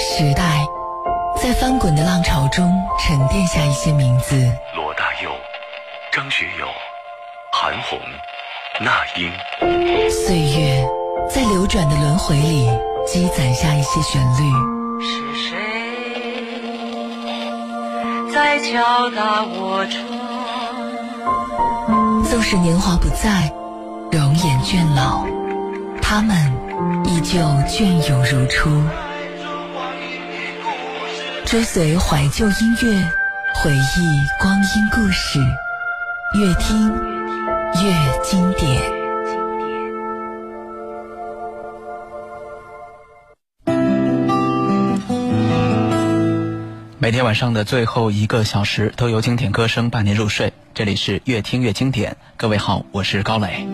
时代，在翻滚的浪潮中沉淀下一些名字。罗大佑、张学友、韩红、那英。岁月，在流转的轮回里积攒下一些旋律。是谁在敲打我窗？纵使年华不在，容颜倦老，他们依旧隽永如初。追随怀旧音乐，回忆光阴故事，越听越经典。每天晚上的最后一个小时，都由经典歌声伴您入睡。这里是越听越经典。各位好，我是高磊。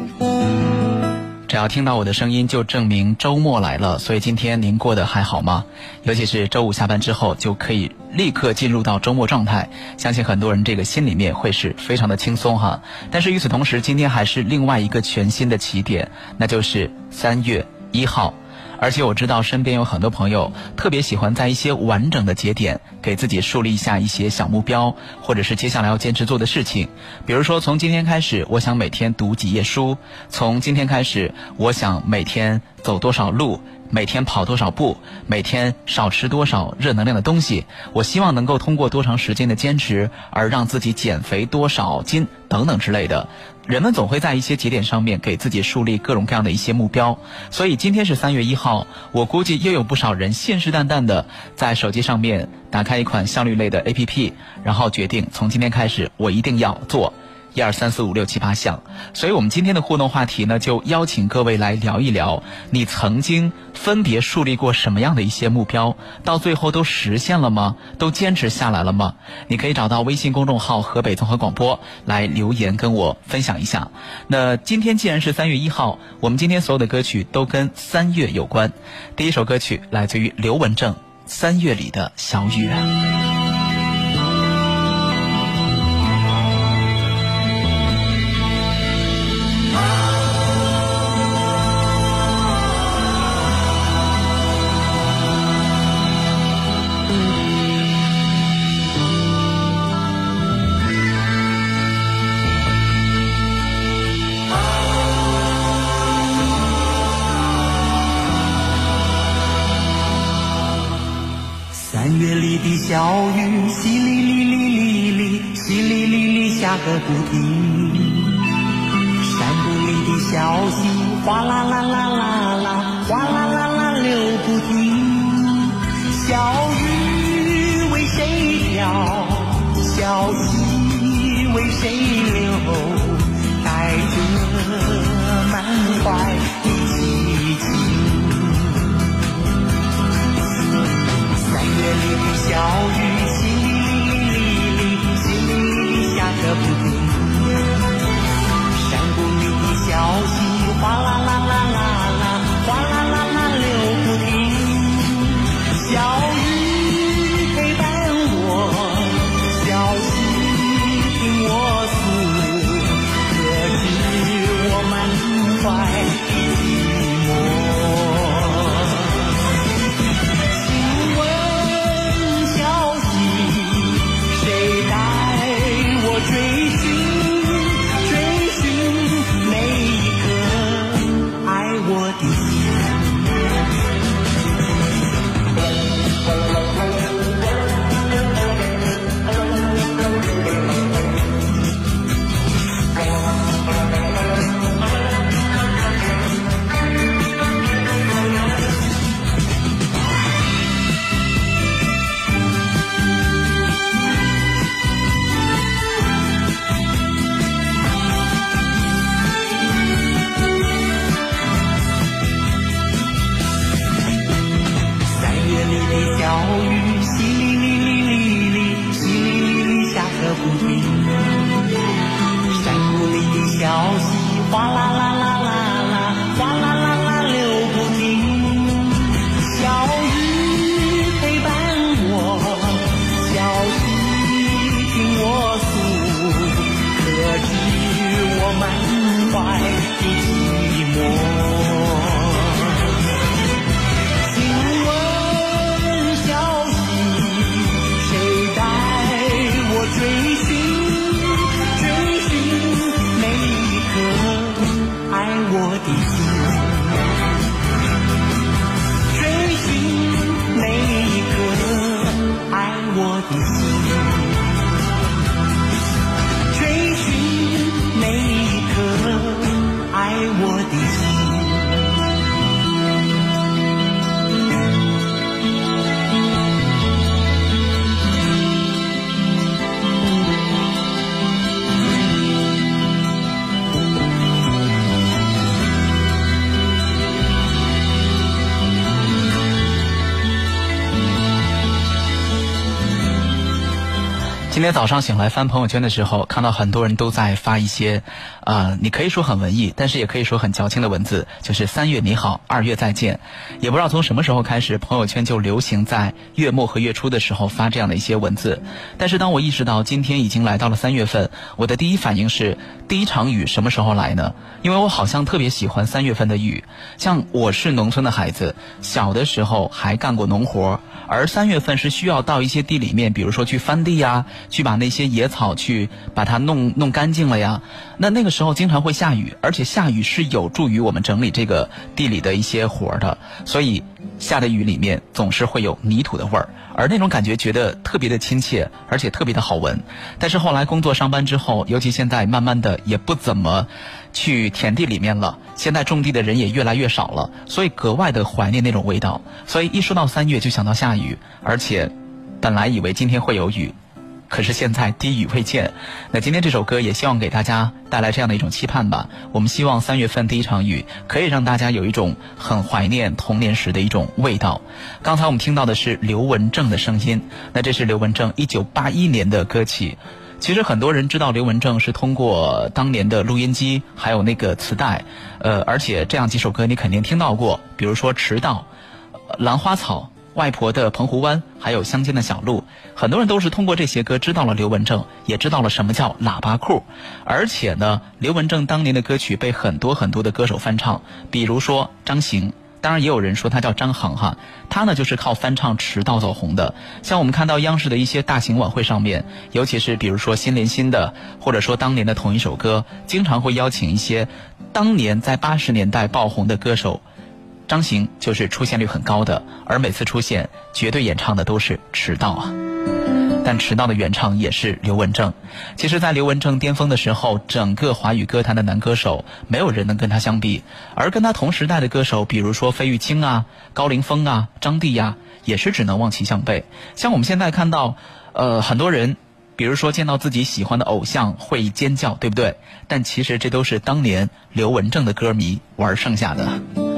只要听到我的声音，就证明周末来了。所以今天您过得还好吗？尤其是周五下班之后，就可以立刻进入到周末状态。相信很多人这个心里面会是非常的轻松哈。但是与此同时，今天还是另外一个全新的起点，那就是三月一号。而且我知道身边有很多朋友特别喜欢在一些完整的节点给自己树立一下一些小目标，或者是接下来要坚持做的事情。比如说，从今天开始，我想每天读几页书；从今天开始，我想每天走多少路。每天跑多少步，每天少吃多少热能量的东西，我希望能够通过多长时间的坚持而让自己减肥多少斤等等之类的。人们总会在一些节点上面给自己树立各种各样的一些目标，所以今天是三月一号，我估计又有不少人信誓旦旦的在手机上面打开一款效率类的 APP，然后决定从今天开始我一定要做。一二三四五六七八项，所以我们今天的互动话题呢，就邀请各位来聊一聊，你曾经分别树立过什么样的一些目标，到最后都实现了吗？都坚持下来了吗？你可以找到微信公众号河北综合广播来留言跟我分享一下。那今天既然是三月一号，我们今天所有的歌曲都跟三月有关。第一首歌曲来自于刘文正，《三月里的小雨》。个不停。山谷里的小溪哗啦啦啦啦啦，哗啦啦啦流不停。小雨为谁飘？小溪为谁流？带着满怀的激情。三月里的小雨，小溪哗啦啦啦啦啦，哗啦啦啦流不停，小雨陪伴我，小溪听我诉，可知我满怀的。今天早上醒来翻朋友圈的时候，看到很多人都在发一些，呃，你可以说很文艺，但是也可以说很矫情的文字，就是三月你好，二月再见。也不知道从什么时候开始，朋友圈就流行在月末和月初的时候发这样的一些文字。但是当我意识到今天已经来到了三月份，我的第一反应是，第一场雨什么时候来呢？因为我好像特别喜欢三月份的雨。像我是农村的孩子，小的时候还干过农活，而三月份是需要到一些地里面，比如说去翻地呀。去把那些野草去把它弄弄干净了呀。那那个时候经常会下雨，而且下雨是有助于我们整理这个地里的一些活的。所以下的雨里面总是会有泥土的味儿，而那种感觉觉得特别的亲切，而且特别的好闻。但是后来工作上班之后，尤其现在慢慢的也不怎么去田地里面了，现在种地的人也越来越少了，所以格外的怀念那种味道。所以一说到三月就想到下雨，而且本来以为今天会有雨。可是现在滴雨未见，那今天这首歌也希望给大家带来这样的一种期盼吧。我们希望三月份第一场雨可以让大家有一种很怀念童年时的一种味道。刚才我们听到的是刘文正的声音，那这是刘文正一九八一年的歌曲。其实很多人知道刘文正是通过当年的录音机，还有那个磁带，呃，而且这样几首歌你肯定听到过，比如说《迟到》《兰花草》。外婆的澎湖湾，还有乡间的小路，很多人都是通过这些歌知道了刘文正，也知道了什么叫喇叭裤。而且呢，刘文正当年的歌曲被很多很多的歌手翻唱，比如说张行，当然也有人说他叫张航哈，他呢就是靠翻唱《迟到》走红的。像我们看到央视的一些大型晚会上面，尤其是比如说心连心的，或者说当年的同一首歌，经常会邀请一些当年在八十年代爆红的歌手。张行就是出现率很高的，而每次出现，绝对演唱的都是《迟到》啊。但《迟到》的原唱也是刘文正。其实，在刘文正巅峰的时候，整个华语歌坛的男歌手，没有人能跟他相比。而跟他同时代的歌手，比如说费玉清啊、高凌风啊、张帝呀，也是只能望其项背。像我们现在看到，呃，很多人，比如说见到自己喜欢的偶像会尖叫，对不对？但其实这都是当年刘文正的歌迷玩剩下的。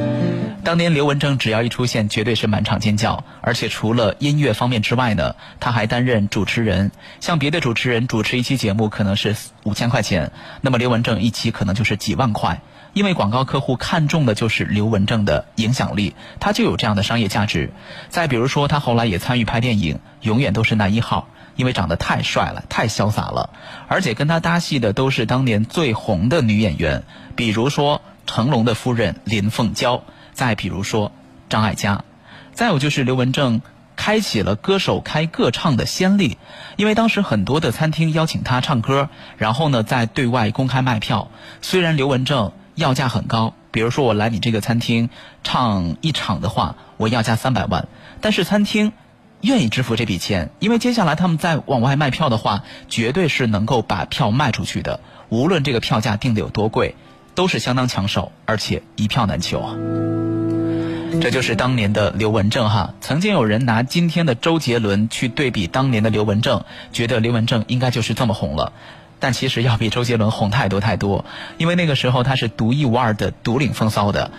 当年刘文正只要一出现，绝对是满场尖叫。而且除了音乐方面之外呢，他还担任主持人。像别的主持人主持一期节目可能是五千块钱，那么刘文正一期可能就是几万块。因为广告客户看中的就是刘文正的影响力，他就有这样的商业价值。再比如说，他后来也参与拍电影，永远都是男一号，因为长得太帅了，太潇洒了。而且跟他搭戏的都是当年最红的女演员，比如说成龙的夫人林凤娇。再比如说张艾嘉，再有就是刘文正开启了歌手开个唱的先例，因为当时很多的餐厅邀请他唱歌，然后呢在对外公开卖票。虽然刘文正要价很高，比如说我来你这个餐厅唱一场的话，我要价三百万，但是餐厅愿意支付这笔钱，因为接下来他们再往外卖票的话，绝对是能够把票卖出去的，无论这个票价定的有多贵。都是相当抢手，而且一票难求啊！这就是当年的刘文正哈。曾经有人拿今天的周杰伦去对比当年的刘文正，觉得刘文正应该就是这么红了。但其实要比周杰伦红太多太多，因为那个时候他是独一无二的独领风骚的。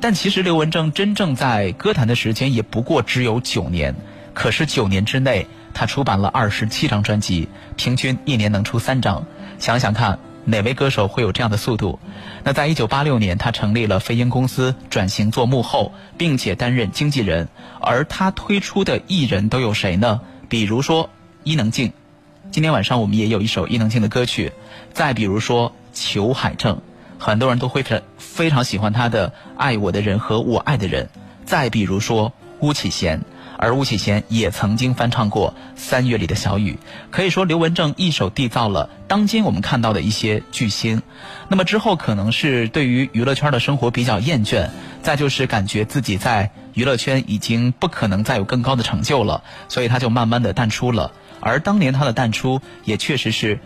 但其实刘文正真正在歌坛的时间也不过只有九年，可是九年之内他出版了二十七张专辑，平均一年能出三张。想想看。哪位歌手会有这样的速度？那在一九八六年，他成立了飞鹰公司，转型做幕后，并且担任经纪人。而他推出的艺人都有谁呢？比如说伊能静，今天晚上我们也有一首伊能静的歌曲。再比如说裘海正，很多人都会非非常喜欢他的《爱我的人和我爱的人》。再比如说巫启贤。而巫启贤也曾经翻唱过《三月里的小雨》，可以说刘文正一手缔造了当今我们看到的一些巨星。那么之后可能是对于娱乐圈的生活比较厌倦，再就是感觉自己在娱乐圈已经不可能再有更高的成就了，所以他就慢慢的淡出了。而当年他的淡出也确实是。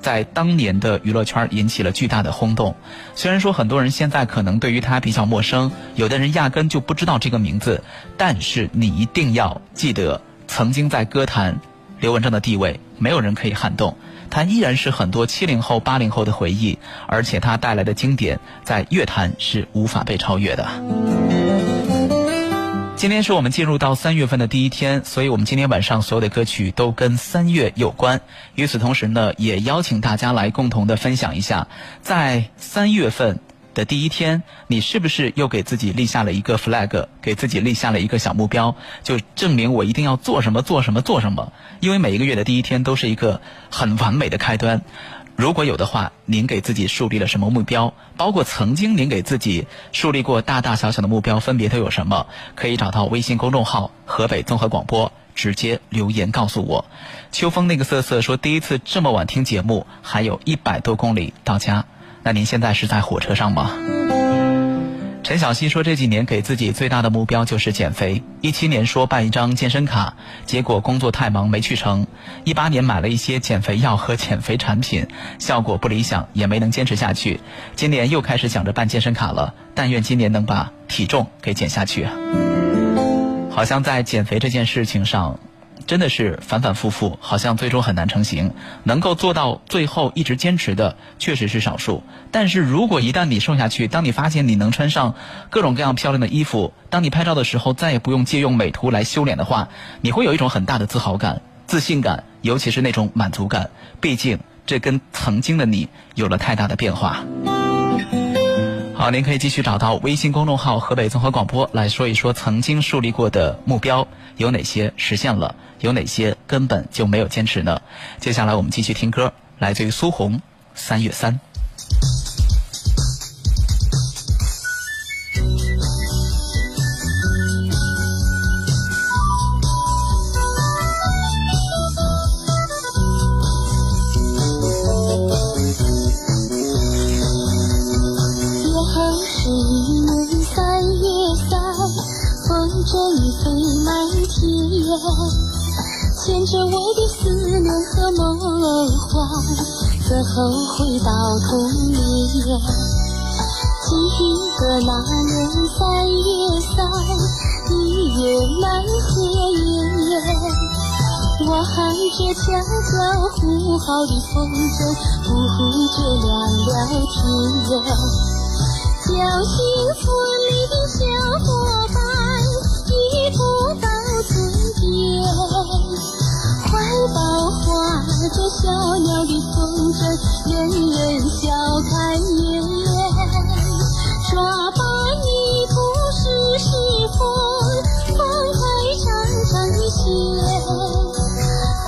在当年的娱乐圈引起了巨大的轰动。虽然说很多人现在可能对于他比较陌生，有的人压根就不知道这个名字，但是你一定要记得，曾经在歌坛，刘文正的地位没有人可以撼动，他依然是很多七零后、八零后的回忆，而且他带来的经典在乐坛是无法被超越的。今天是我们进入到三月份的第一天，所以我们今天晚上所有的歌曲都跟三月有关。与此同时呢，也邀请大家来共同的分享一下，在三月份的第一天，你是不是又给自己立下了一个 flag，给自己立下了一个小目标，就证明我一定要做什么做什么做什么？因为每一个月的第一天都是一个很完美的开端。如果有的话，您给自己树立了什么目标？包括曾经您给自己树立过大大小小的目标，分别都有什么？可以找到微信公众号“河北综合广播”，直接留言告诉我。秋风那个瑟瑟说，第一次这么晚听节目，还有一百多公里到家。那您现在是在火车上吗？陈小希说：“这几年给自己最大的目标就是减肥。一七年说办一张健身卡，结果工作太忙没去成。一八年买了一些减肥药和减肥产品，效果不理想，也没能坚持下去。今年又开始想着办健身卡了，但愿今年能把体重给减下去。好像在减肥这件事情上。”真的是反反复复，好像最终很难成型。能够做到最后一直坚持的，确实是少数。但是如果一旦你瘦下去，当你发现你能穿上各种各样漂亮的衣服，当你拍照的时候再也不用借用美图来修脸的话，你会有一种很大的自豪感、自信感，尤其是那种满足感。毕竟这跟曾经的你有了太大的变化。好，您可以继续找到微信公众号“河北综合广播”来说一说曾经树立过的目标有哪些实现了，有哪些根本就没有坚持呢？接下来我们继续听歌，来自于苏红《三月三》。正飞满天牵着我的思念和梦幻，最后回到童年。记得那年三月三，一月南河月，我喊着悄悄呼号的风筝，不觉亮了天。叫醒村里的小伙着小鸟的风筝，人人笑看颜。抓把泥土试试风，放开长长的线。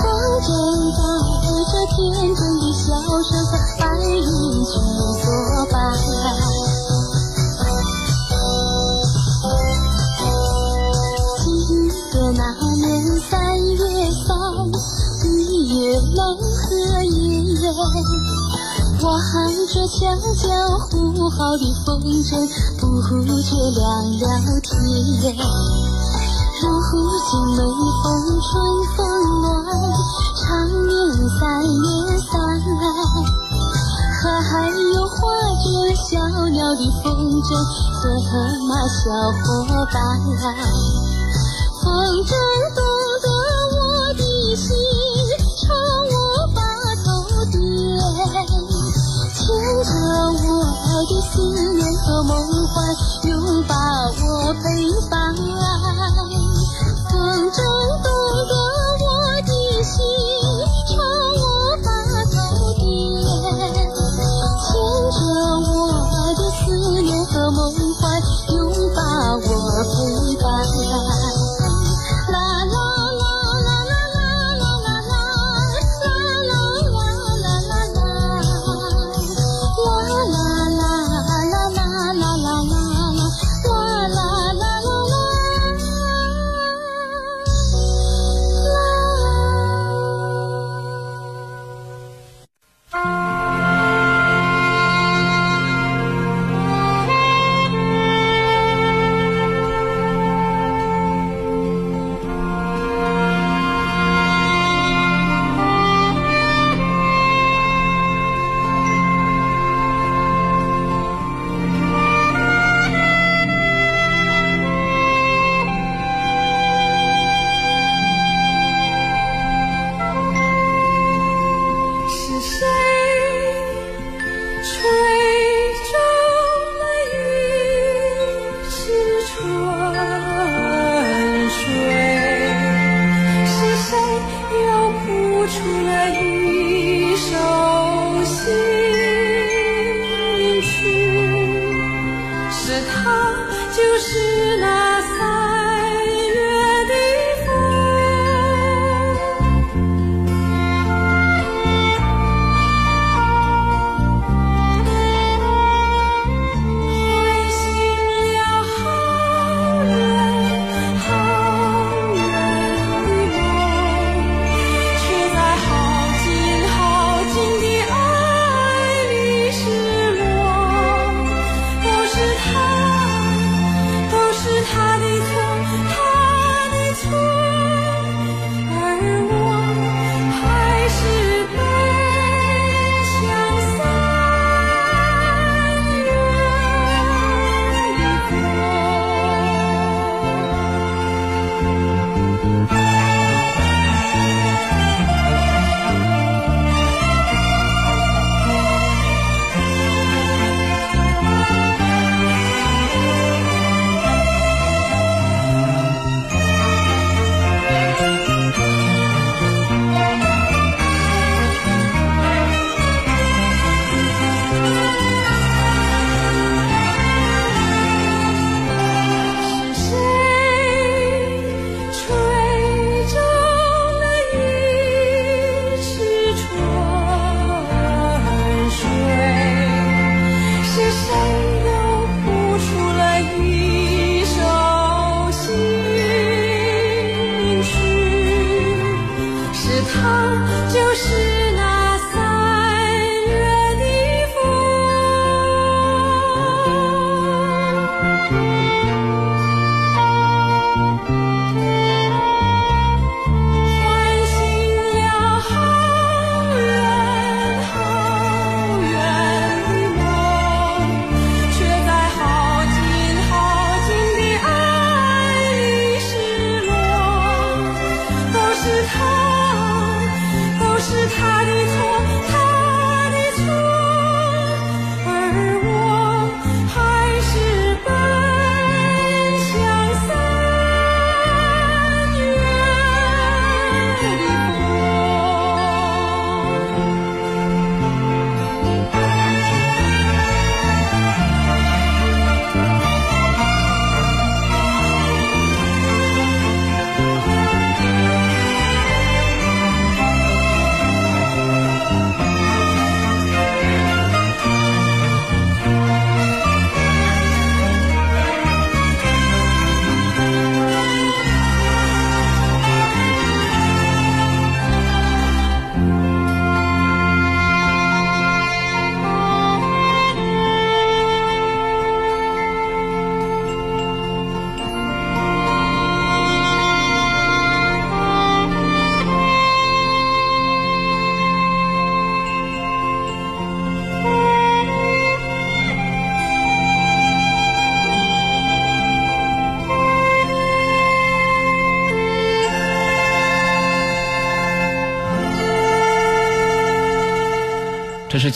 风筝带着天真的笑声和白云去作伴。我喊着悄悄呼号的风筝，不觉亮了天。如今每逢春风暖，常念三月三。还有画着小鸟的风筝和河马小伙伴？风筝动得我的心。我的思念和梦幻，拥抱我陪伴。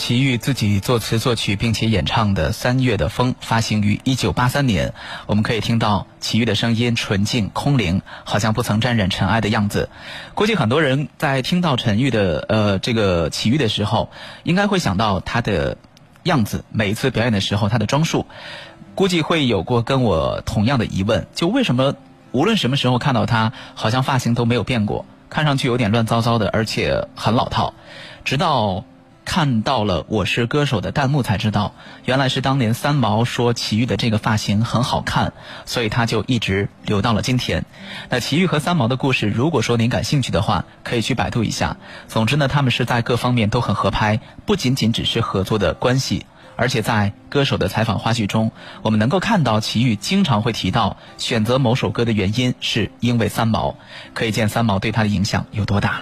齐豫自己作词作曲并且演唱的《三月的风》，发行于一九八三年。我们可以听到齐豫的声音纯净空灵，好像不曾沾染尘埃的样子。估计很多人在听到陈玉的呃这个齐豫的时候，应该会想到他的样子。每一次表演的时候，他的装束，估计会有过跟我同样的疑问：就为什么无论什么时候看到他，好像发型都没有变过，看上去有点乱糟糟的，而且很老套。直到看到了《我是歌手》的弹幕，才知道原来是当年三毛说齐豫的这个发型很好看，所以他就一直留到了今天。那齐豫和三毛的故事，如果说您感兴趣的话，可以去百度一下。总之呢，他们是在各方面都很合拍，不仅仅只是合作的关系，而且在歌手的采访花絮中，我们能够看到齐豫经常会提到选择某首歌的原因是因为三毛，可以见三毛对他的影响有多大。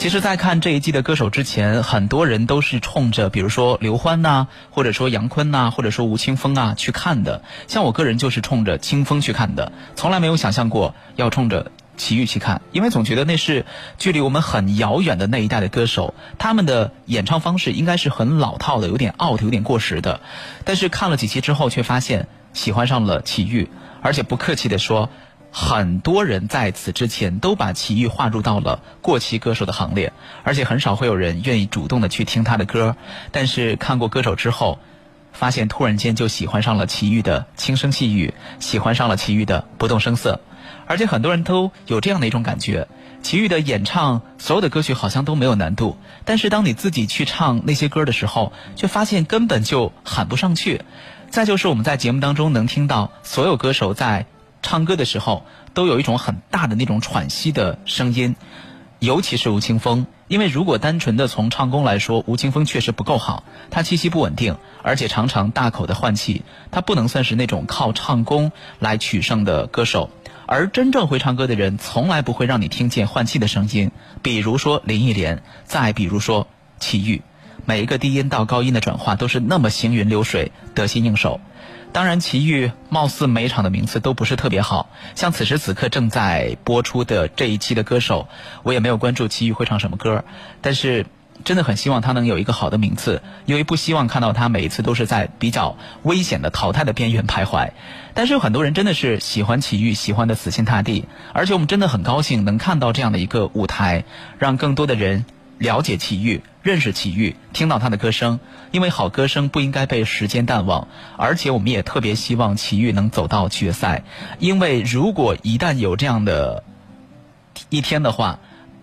其实，在看这一季的歌手之前，很多人都是冲着比如说刘欢呐，或者说杨坤呐，或者说吴青峰啊去看的。像我个人就是冲着清风去看的，从来没有想象过要冲着齐豫去看，因为总觉得那是距离我们很遥远的那一代的歌手，他们的演唱方式应该是很老套的，有点 out，有点过时的。但是看了几期之后，却发现喜欢上了齐豫，而且不客气的说。很多人在此之前都把齐豫划入到了过气歌手的行列，而且很少会有人愿意主动的去听他的歌。但是看过歌手之后，发现突然间就喜欢上了齐豫的轻声细语，喜欢上了齐豫的不动声色。而且很多人都有这样的一种感觉：齐豫的演唱所有的歌曲好像都没有难度，但是当你自己去唱那些歌的时候，却发现根本就喊不上去。再就是我们在节目当中能听到所有歌手在。唱歌的时候都有一种很大的那种喘息的声音，尤其是吴青峰，因为如果单纯的从唱功来说，吴青峰确实不够好，他气息不稳定，而且常常大口的换气，他不能算是那种靠唱功来取胜的歌手。而真正会唱歌的人，从来不会让你听见换气的声音，比如说林忆莲，再比如说齐豫，每一个低音到高音的转化都是那么行云流水，得心应手。当然，齐豫貌似每场的名次都不是特别好，像此时此刻正在播出的这一期的歌手，我也没有关注齐豫会唱什么歌，但是真的很希望他能有一个好的名次，因为不希望看到他每一次都是在比较危险的淘汰的边缘徘徊。但是有很多人真的是喜欢齐豫，喜欢的死心塌地，而且我们真的很高兴能看到这样的一个舞台，让更多的人。了解齐豫，认识齐豫，听到他的歌声，因为好歌声不应该被时间淡忘。而且我们也特别希望齐豫能走到决赛，因为如果一旦有这样的一天的话。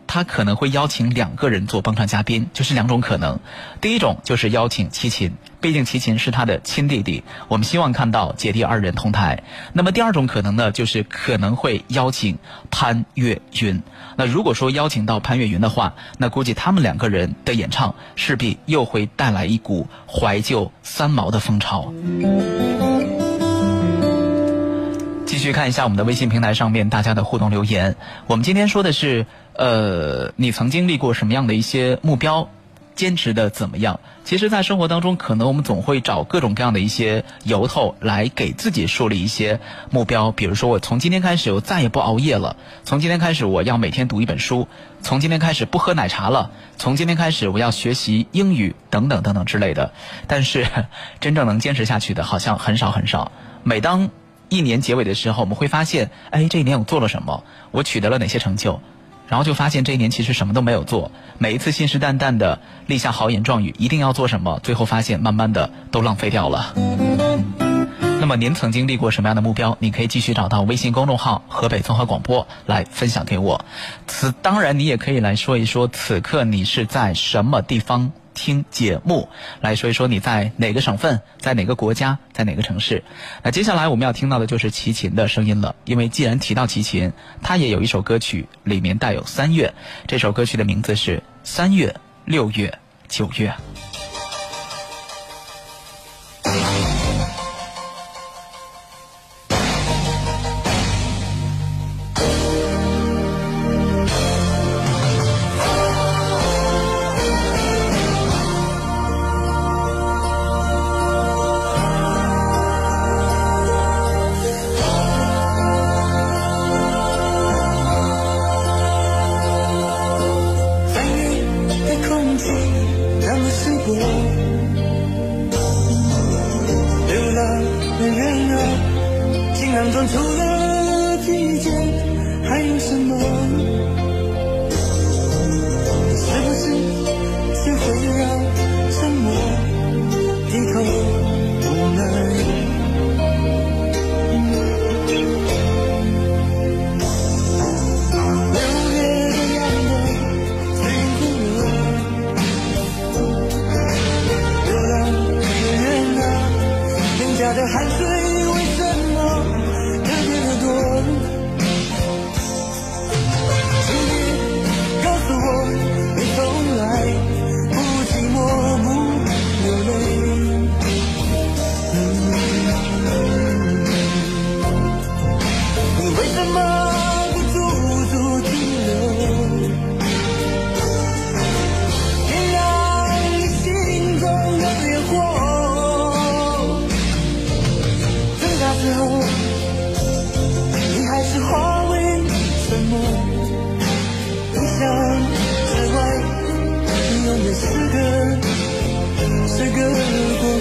他可能会邀请两个人做帮唱嘉宾，就是两种可能。第一种就是邀请齐秦，毕竟齐秦是他的亲弟弟，我们希望看到姐弟二人同台。那么第二种可能呢，就是可能会邀请潘越云。那如果说邀请到潘越云的话，那估计他们两个人的演唱势必又会带来一股怀旧三毛的风潮。继续看一下我们的微信平台上面大家的互动留言。我们今天说的是，呃，你曾经立过什么样的一些目标，坚持的怎么样？其实，在生活当中，可能我们总会找各种各样的一些由头来给自己树立一些目标。比如说，我从今天开始，我再也不熬夜了；从今天开始，我要每天读一本书；从今天开始不喝奶茶了；从今天开始，我要学习英语等等等等之类的。但是，真正能坚持下去的，好像很少很少。每当一年结尾的时候，我们会发现，哎，这一年我做了什么？我取得了哪些成就？然后就发现这一年其实什么都没有做。每一次信誓旦旦的立下豪言壮语，一定要做什么，最后发现慢慢的都浪费掉了。那么您曾经立过什么样的目标？你可以继续找到微信公众号“河北综合广播”来分享给我。此当然，你也可以来说一说，此刻你是在什么地方？听节目来说一说你在哪个省份，在哪个国家，在哪个城市？那接下来我们要听到的就是齐秦的声音了。因为既然提到齐秦，他也有一首歌曲里面带有三月，这首歌曲的名字是《三月、六月、九月》。是个是个我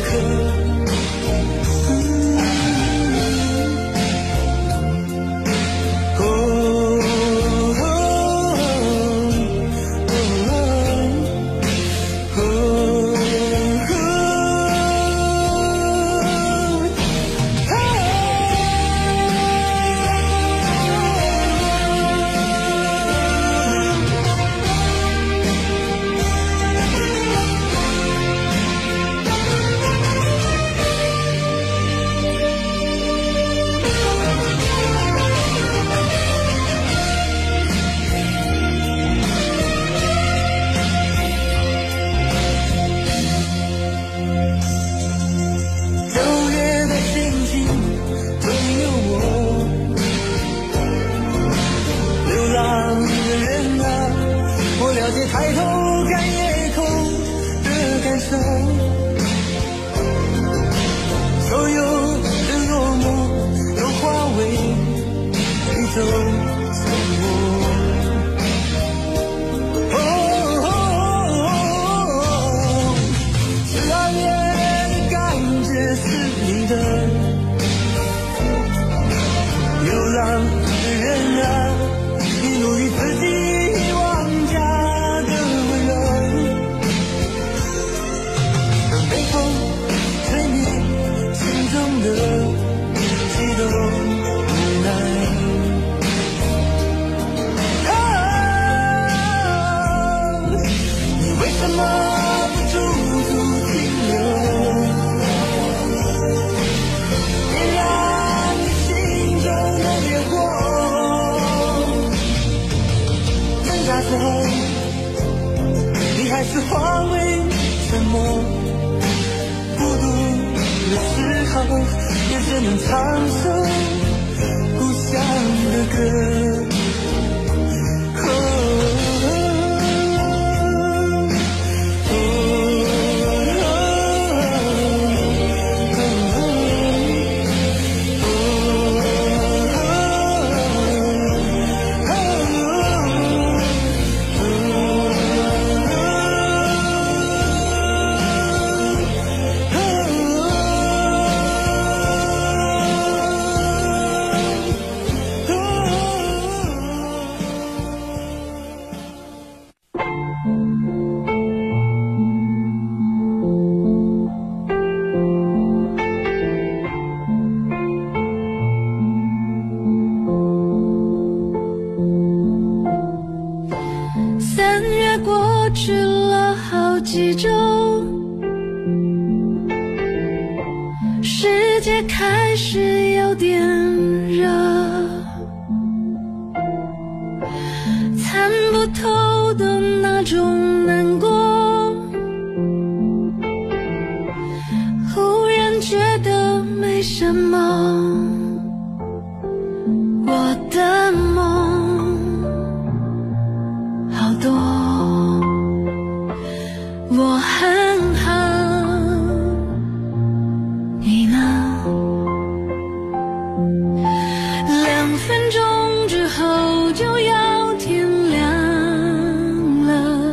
就要天亮了，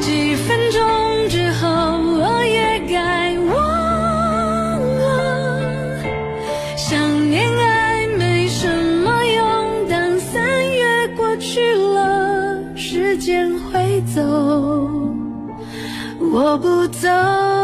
几分钟之后我也该忘了。想念爱没什么用，当三月过去了，时间会走，我不走。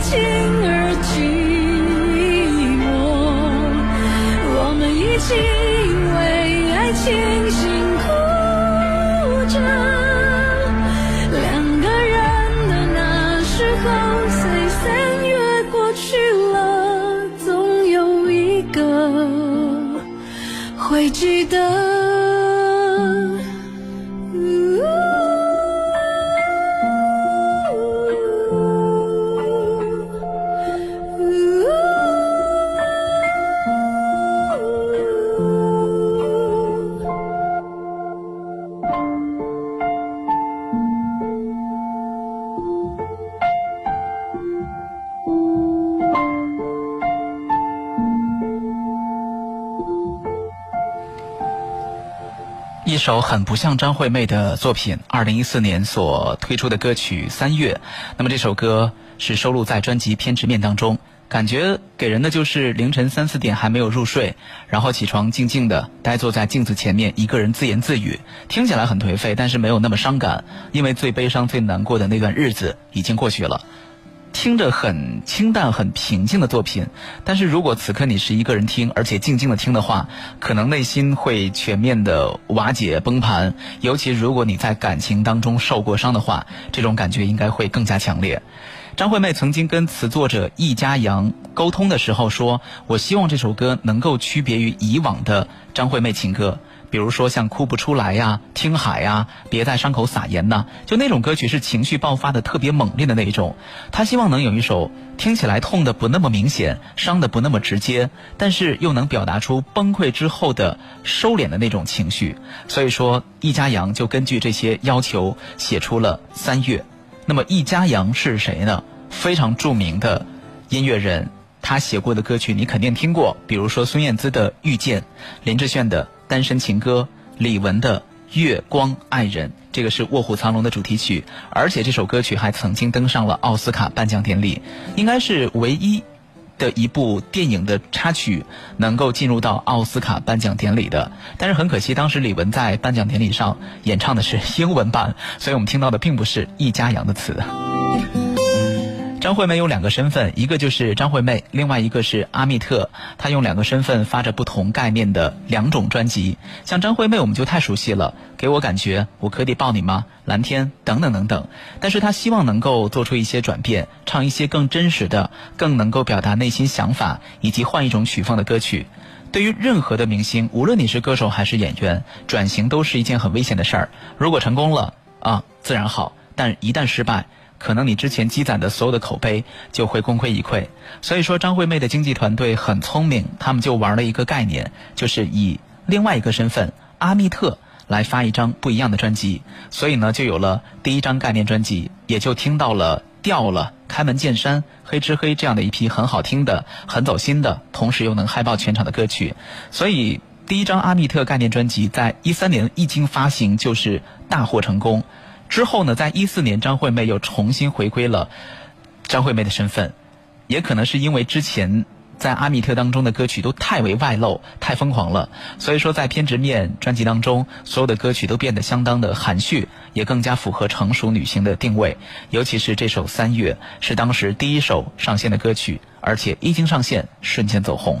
情而寂寞，我们一起因为爱情辛苦着。两个人的那时候，随三月过去了，总有一个会记得。首很不像张惠妹的作品，二零一四年所推出的歌曲《三月》。那么这首歌是收录在专辑《偏执面》当中，感觉给人的就是凌晨三四点还没有入睡，然后起床静静的呆坐在镜子前面，一个人自言自语，听起来很颓废，但是没有那么伤感，因为最悲伤、最难过的那段日子已经过去了。听着很清淡、很平静的作品，但是如果此刻你是一个人听，而且静静的听的话，可能内心会全面的瓦解、崩盘。尤其如果你在感情当中受过伤的话，这种感觉应该会更加强烈。张惠妹曾经跟词作者易家扬沟通的时候说：“我希望这首歌能够区别于以往的张惠妹情歌。”比如说像哭不出来呀、听海呀、别在伤口撒盐呐，就那种歌曲是情绪爆发的特别猛烈的那一种。他希望能有一首听起来痛的不那么明显、伤的不那么直接，但是又能表达出崩溃之后的收敛的那种情绪。所以说，易家扬就根据这些要求写出了《三月》。那么易家扬是谁呢？非常著名的音乐人，他写过的歌曲你肯定听过，比如说孙燕姿的《遇见》，林志炫的。单身情歌，李玟的《月光爱人》，这个是《卧虎藏龙》的主题曲，而且这首歌曲还曾经登上了奥斯卡颁奖典礼，应该是唯一的一部电影的插曲能够进入到奥斯卡颁奖典礼的。但是很可惜，当时李玟在颁奖典礼上演唱的是英文版，所以我们听到的并不是易家扬的词。张惠妹有两个身份，一个就是张惠妹，另外一个是阿密特。她用两个身份发着不同概念的两种专辑。像张惠妹，我们就太熟悉了，给我感觉我可以抱你吗？蓝天等等等等。但是她希望能够做出一些转变，唱一些更真实的、更能够表达内心想法以及换一种曲风的歌曲。对于任何的明星，无论你是歌手还是演员，转型都是一件很危险的事儿。如果成功了啊，自然好；但一旦失败，可能你之前积攒的所有的口碑就会功亏一篑。所以说，张惠妹的经纪团队很聪明，他们就玩了一个概念，就是以另外一个身份阿密特来发一张不一样的专辑。所以呢，就有了第一张概念专辑，也就听到了掉了、开门见山、黑吃黑这样的一批很好听的、很走心的，同时又能嗨爆全场的歌曲。所以第一张阿密特概念专辑在一三年一经发行就是大获成功。之后呢，在一四年，张惠妹又重新回归了张惠妹的身份，也可能是因为之前在阿密特当中的歌曲都太为外露、太疯狂了，所以说在偏执面专辑当中，所有的歌曲都变得相当的含蓄，也更加符合成熟女性的定位。尤其是这首《三月》是当时第一首上线的歌曲，而且一经上线，瞬间走红。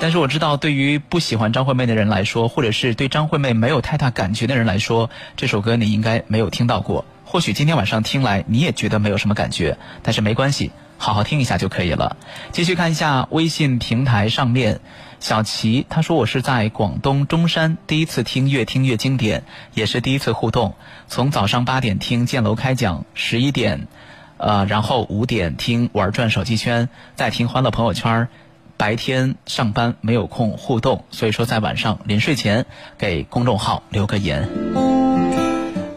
但是我知道，对于不喜欢张惠妹的人来说，或者是对张惠妹没有太大感觉的人来说，这首歌你应该没有听到过。或许今天晚上听来你也觉得没有什么感觉，但是没关系，好好听一下就可以了。继续看一下微信平台上面，小齐他说我是在广东中山第一次听越听越经典，也是第一次互动。从早上八点听建楼开讲，十一点，呃，然后五点听玩转手机圈，再听欢乐朋友圈。白天上班没有空互动，所以说在晚上临睡前给公众号留个言。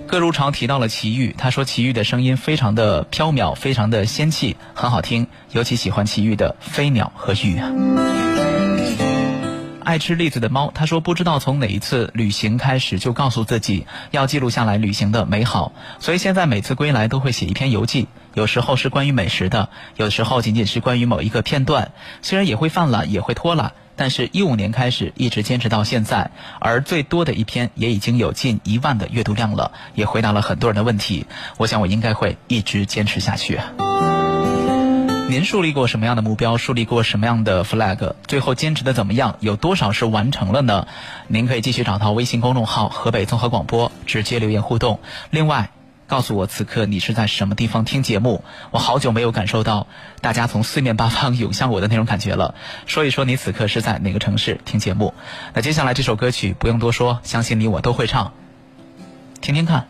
各如潮提到了齐豫，他说齐豫的声音非常的飘渺，非常的仙气，很好听，尤其喜欢齐豫的飞鸟和玉。爱吃栗子的猫，他说不知道从哪一次旅行开始就告诉自己要记录下来旅行的美好，所以现在每次归来都会写一篇游记，有时候是关于美食的，有时候仅仅是关于某一个片段。虽然也会犯懒，也会拖拉，但是一五年开始一直坚持到现在，而最多的一篇也已经有近一万的阅读量了，也回答了很多人的问题。我想我应该会一直坚持下去。您树立过什么样的目标？树立过什么样的 flag？最后坚持的怎么样？有多少是完成了呢？您可以继续找到微信公众号“河北综合广播”，直接留言互动。另外，告诉我此刻你是在什么地方听节目？我好久没有感受到大家从四面八方涌向我的那种感觉了。说一说你此刻是在哪个城市听节目？那接下来这首歌曲不用多说，相信你我都会唱，听听看。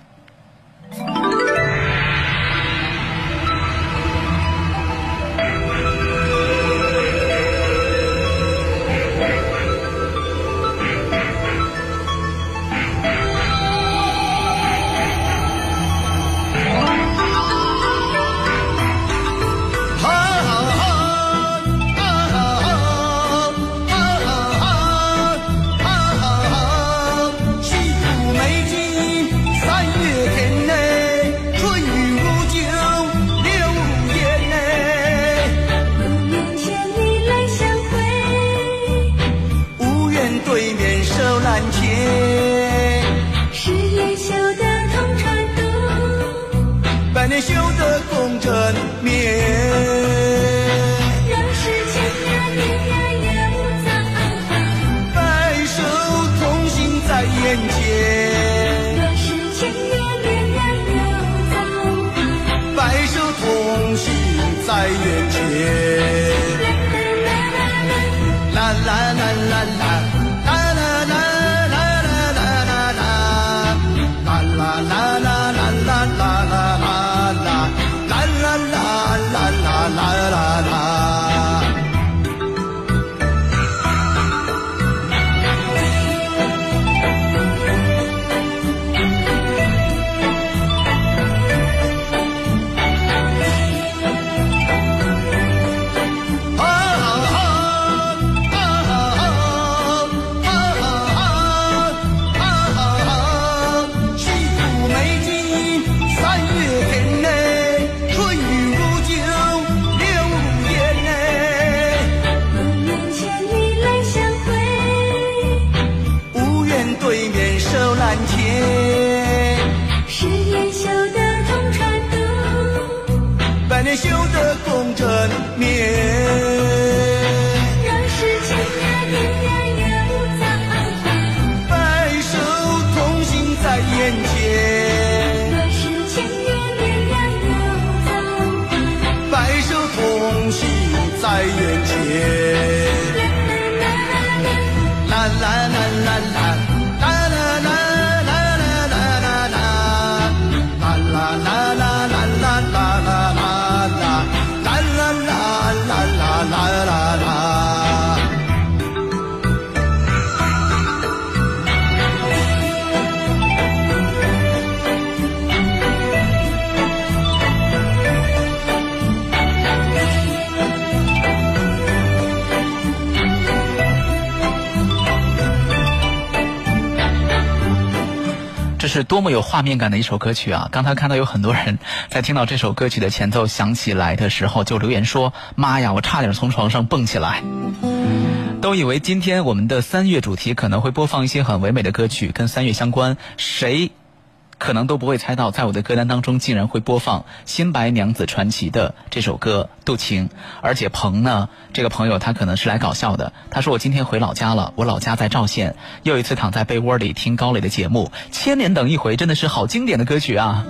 是多么有画面感的一首歌曲啊！刚才看到有很多人在听到这首歌曲的前奏响起来的时候，就留言说：“妈呀，我差点从床上蹦起来。”都以为今天我们的三月主题可能会播放一些很唯美的歌曲，跟三月相关。谁？可能都不会猜到，在我的歌单当中竟然会播放《新白娘子传奇》的这首歌《渡情》，而且鹏呢，这个朋友他可能是来搞笑的。他说我今天回老家了，我老家在赵县，又一次躺在被窝里听高磊的节目，《千年等一回》真的是好经典的歌曲啊。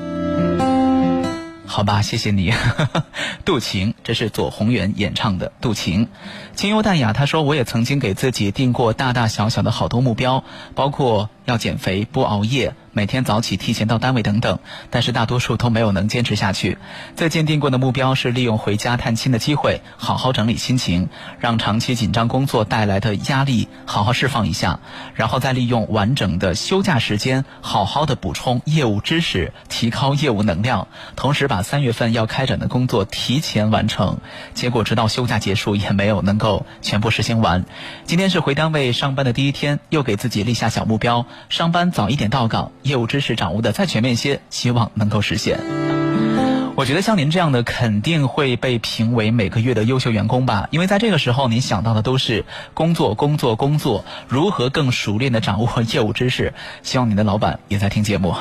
好吧，谢谢你，《渡情》这是左宏元演唱的《渡情》，清幽淡雅。他说我也曾经给自己定过大大小小的好多目标，包括要减肥、不熬夜。每天早起提前到单位等等，但是大多数都没有能坚持下去。最近定过的目标是利用回家探亲的机会，好好整理心情，让长期紧张工作带来的压力好好释放一下，然后再利用完整的休假时间，好好的补充业务知识，提高业务能量，同时把三月份要开展的工作提前完成。结果直到休假结束也没有能够全部实行完。今天是回单位上班的第一天，又给自己立下小目标，上班早一点到岗。业务知识掌握的再全面些，希望能够实现。我觉得像您这样的肯定会被评为每个月的优秀员工吧，因为在这个时候您想到的都是工作、工作、工作，如何更熟练的掌握业务知识。希望您的老板也在听节目。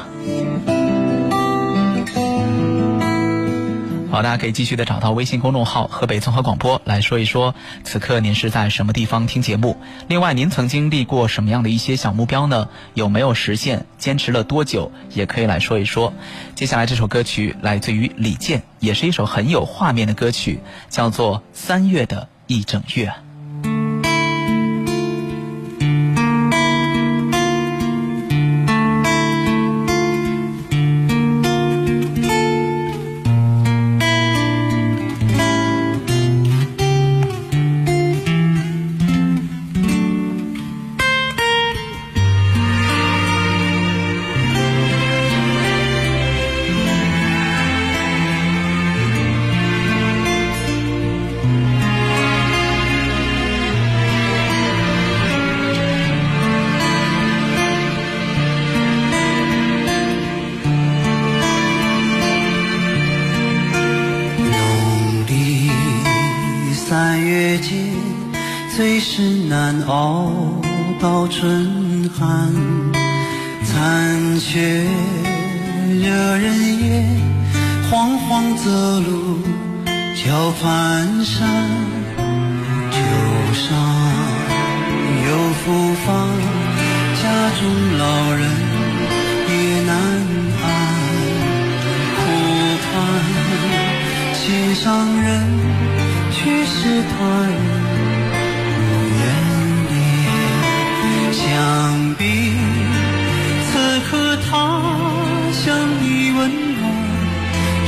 好，大家可以继续的找到微信公众号“河北综合广播”来说一说，此刻您是在什么地方听节目？另外，您曾经立过什么样的一些小目标呢？有没有实现？坚持了多久？也可以来说一说。接下来这首歌曲来自于李健，也是一首很有画面的歌曲，叫做《三月的一整月》。界最是难熬到春寒，残雪惹人厌，慌慌择路叫蹒跚。秋伤又复发，家中老人也难安，苦盼心上人。于是，他已不愿意。想必此刻他想你温暖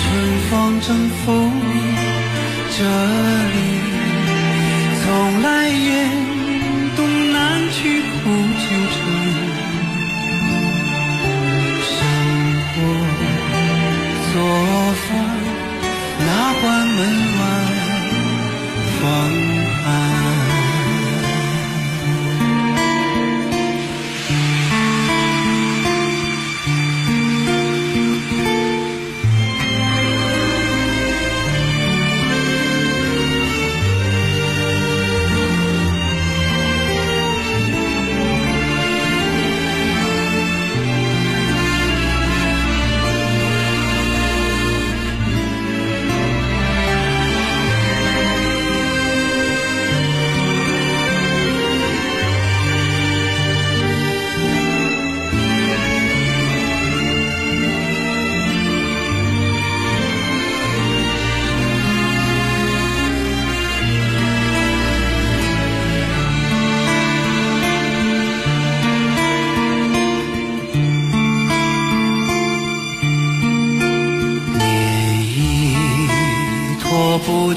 春风，正抚你。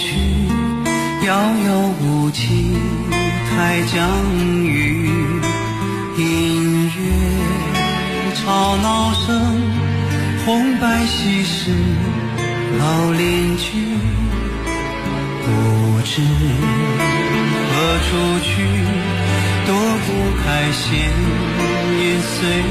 去遥遥无期，太江雨，音乐吵闹声，红白喜事老邻居，不知何处去，躲不开，闲言碎语。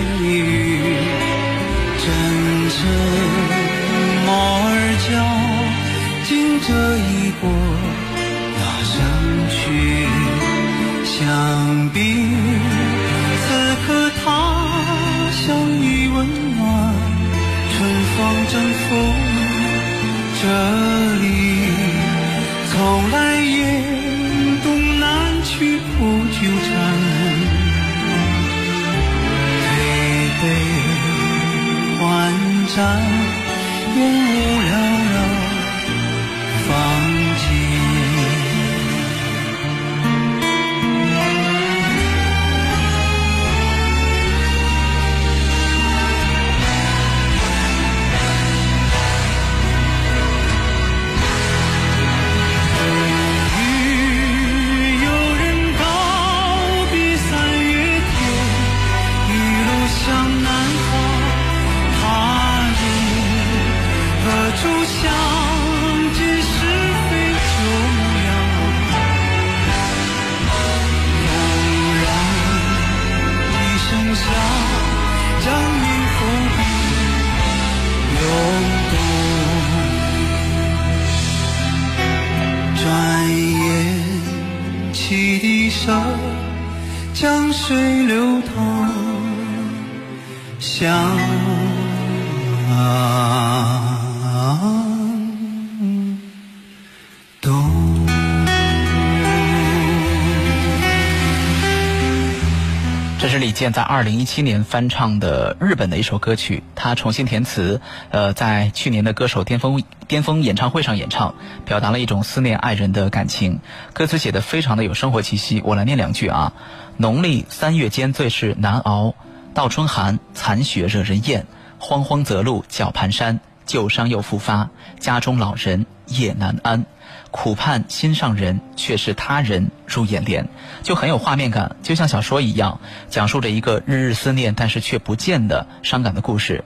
健在二零一七年翻唱的日本的一首歌曲，他重新填词，呃，在去年的歌手巅峰巅峰演唱会上演唱，表达了一种思念爱人的感情。歌词写的非常的有生活气息，我来念两句啊：农历三月间最是难熬，倒春寒，残雪惹人厌，慌慌则路脚蹒跚，旧伤又复发，家中老人夜难安。苦盼心上人，却是他人入眼帘，就很有画面感，就像小说一样，讲述着一个日日思念但是却不见的伤感的故事。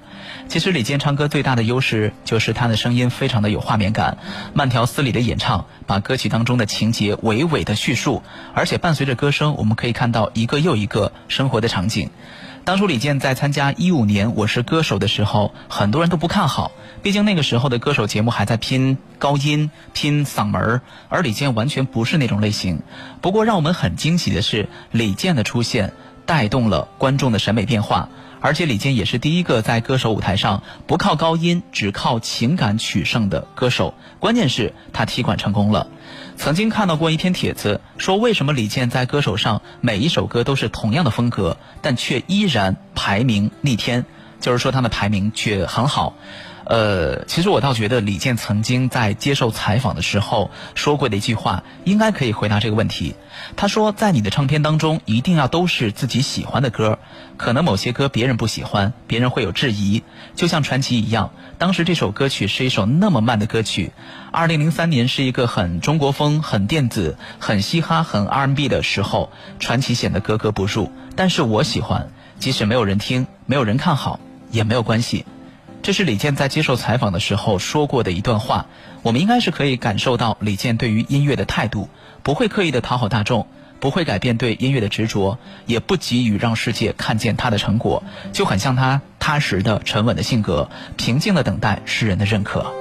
其实李健唱歌最大的优势就是他的声音非常的有画面感，慢条斯理的演唱，把歌曲当中的情节娓娓的叙述，而且伴随着歌声，我们可以看到一个又一个生活的场景。当初李健在参加一五年《我是歌手》的时候，很多人都不看好，毕竟那个时候的歌手节目还在拼高音、拼嗓门，而李健完全不是那种类型。不过让我们很惊喜的是，李健的出现带动了观众的审美变化，而且李健也是第一个在歌手舞台上不靠高音，只靠情感取胜的歌手。关键是他踢馆成功了。曾经看到过一篇帖子，说为什么李健在歌手上每一首歌都是同样的风格，但却依然排名逆天，就是说他的排名却很好。呃，其实我倒觉得李健曾经在接受采访的时候说过的一句话，应该可以回答这个问题。他说，在你的唱片当中，一定要都是自己喜欢的歌，可能某些歌别人不喜欢，别人会有质疑，就像传奇一样。当时这首歌曲是一首那么慢的歌曲，二零零三年是一个很中国风、很电子、很嘻哈、很 R&B 的时候，传奇显得格格不入。但是我喜欢，即使没有人听，没有人看好，也没有关系。这是李健在接受采访的时候说过的一段话，我们应该是可以感受到李健对于音乐的态度，不会刻意的讨好大众，不会改变对音乐的执着，也不急于让世界看见他的成果，就很像他踏实的、沉稳的性格，平静的等待世人的认可。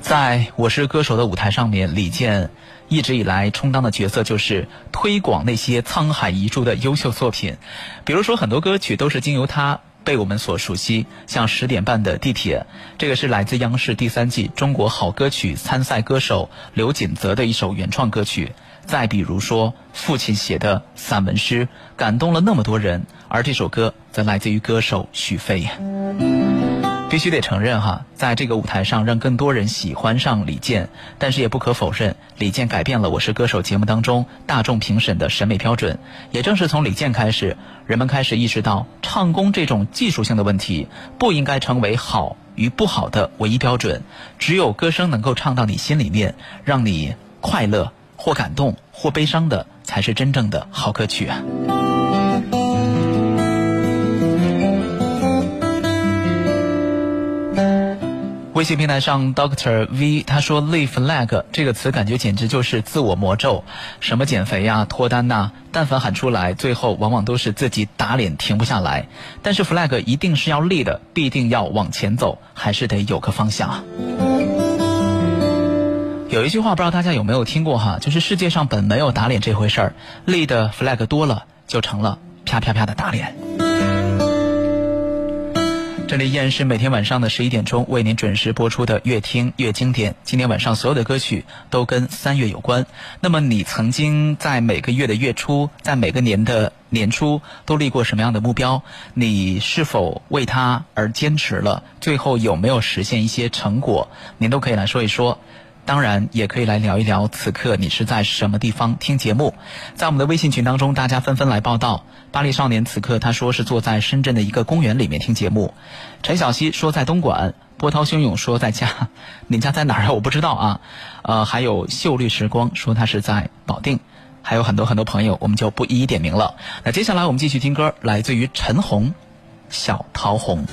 在我是歌手的舞台上面，李健一直以来充当的角色就是推广那些沧海遗珠的优秀作品，比如说很多歌曲都是经由他。被我们所熟悉，像十点半的地铁，这个是来自央视第三季中国好歌曲参赛歌手刘锦泽的一首原创歌曲。再比如说，父亲写的散文诗，感动了那么多人，而这首歌则来自于歌手许飞。必须得承认哈，在这个舞台上让更多人喜欢上李健，但是也不可否认，李健改变了《我是歌手》节目当中大众评审的审美标准。也正是从李健开始，人们开始意识到，唱功这种技术性的问题不应该成为好与不好的唯一标准。只有歌声能够唱到你心里面，让你快乐或感动或悲伤的，才是真正的好歌曲啊。微信平台上，Doctor V 他说“立 flag” 这个词感觉简直就是自我魔咒，什么减肥呀、脱单呐，但凡喊出来，最后往往都是自己打脸停不下来。但是 flag 一定是要立的，必定要往前走，还是得有个方向。有一句话不知道大家有没有听过哈，就是世界上本没有打脸这回事儿，立的 flag 多了就成了啪啪啪的打脸。这里依然是每天晚上的十一点钟为您准时播出的越听越经典。今天晚上所有的歌曲都跟三月有关。那么你曾经在每个月的月初，在每个年的年初都立过什么样的目标？你是否为它而坚持了？最后有没有实现一些成果？您都可以来说一说。当然，也可以来聊一聊此刻你是在什么地方听节目。在我们的微信群当中，大家纷纷来报道。巴黎少年此刻他说是坐在深圳的一个公园里面听节目。陈小希说在东莞。波涛汹涌说在家，你家在哪儿啊？我不知道啊。呃，还有秀绿时光说他是在保定，还有很多很多朋友，我们就不一一点名了。那接下来我们继续听歌，来自于陈红，《小桃红》。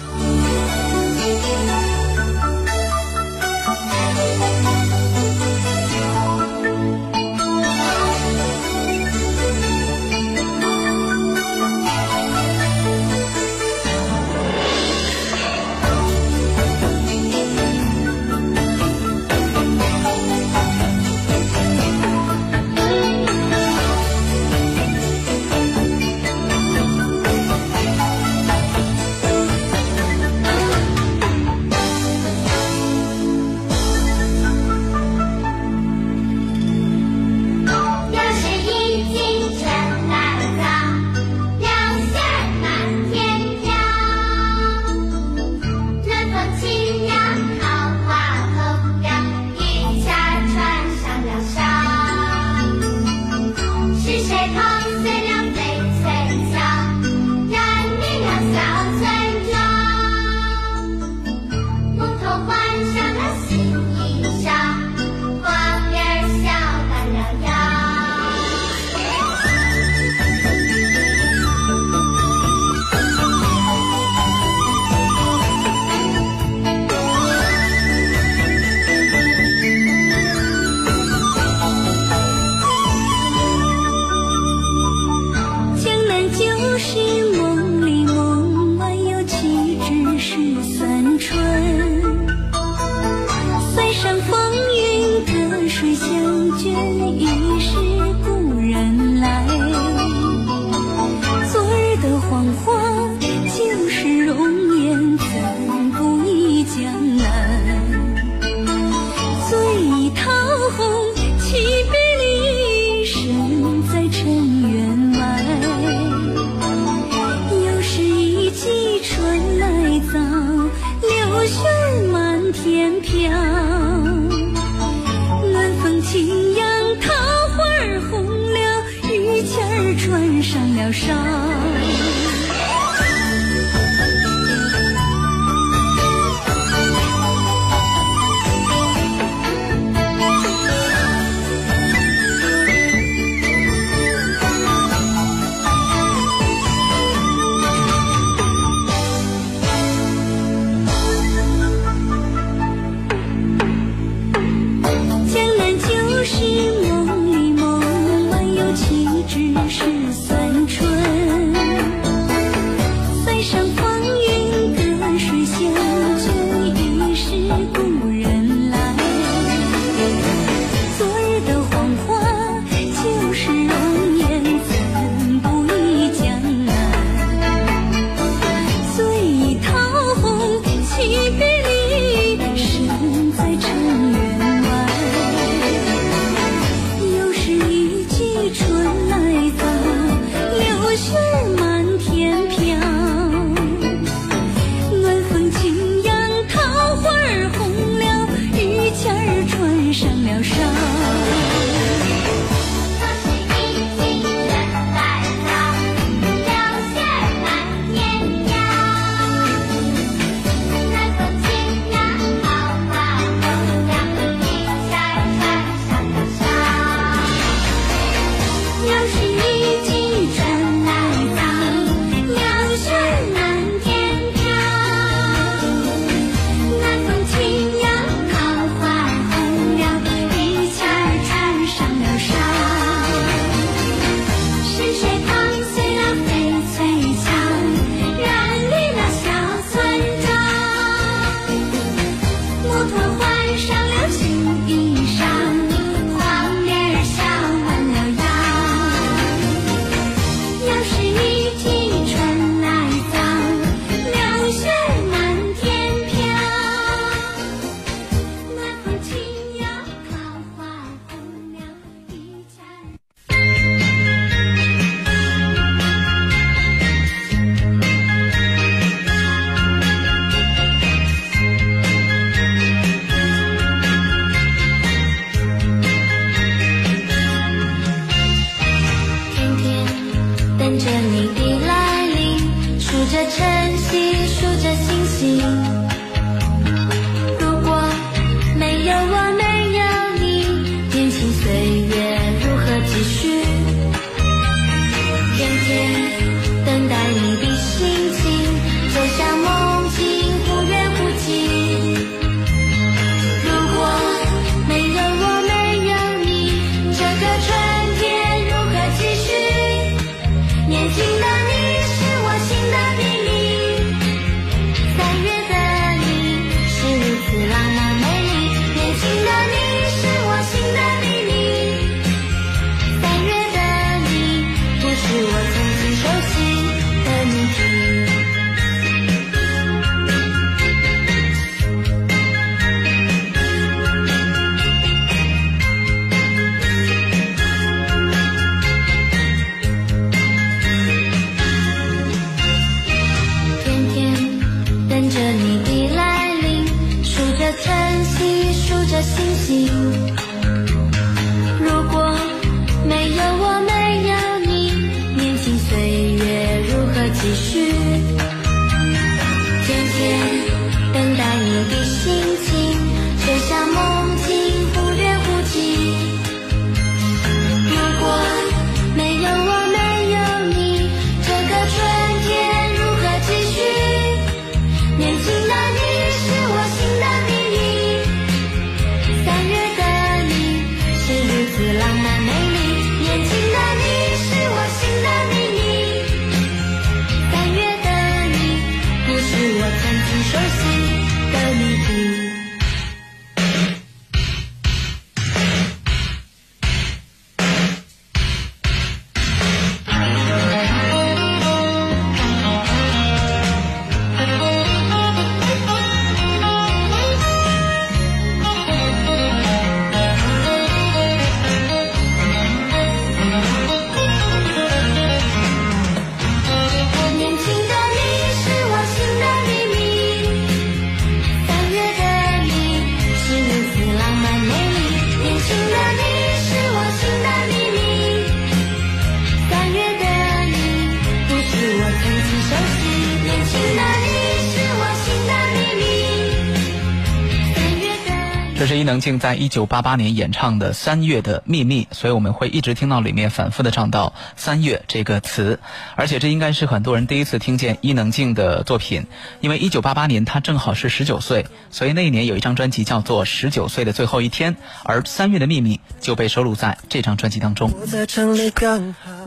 能静在一九八八年演唱的《三月的秘密》，所以我们会一直听到里面反复的唱到“三月”这个词，而且这应该是很多人第一次听见伊能静的作品，因为一九八八年她正好是十九岁，所以那一年有一张专辑叫做《十九岁的最后一天》，而《三月的秘密》就被收录在这张专辑当中。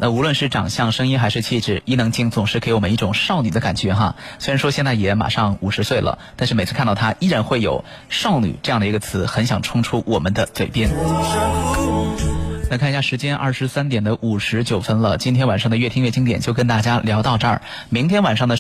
那无论是长相、声音还是气质，伊能静总是给我们一种少女的感觉哈。虽然说现在也马上五十岁了，但是每次看到她，依然会有“少女”这样的一个词，很想冲出我们的嘴边。来看一下时间，二十三点的五十九分了。今天晚上的越听越经典就跟大家聊到这儿，明天晚上的。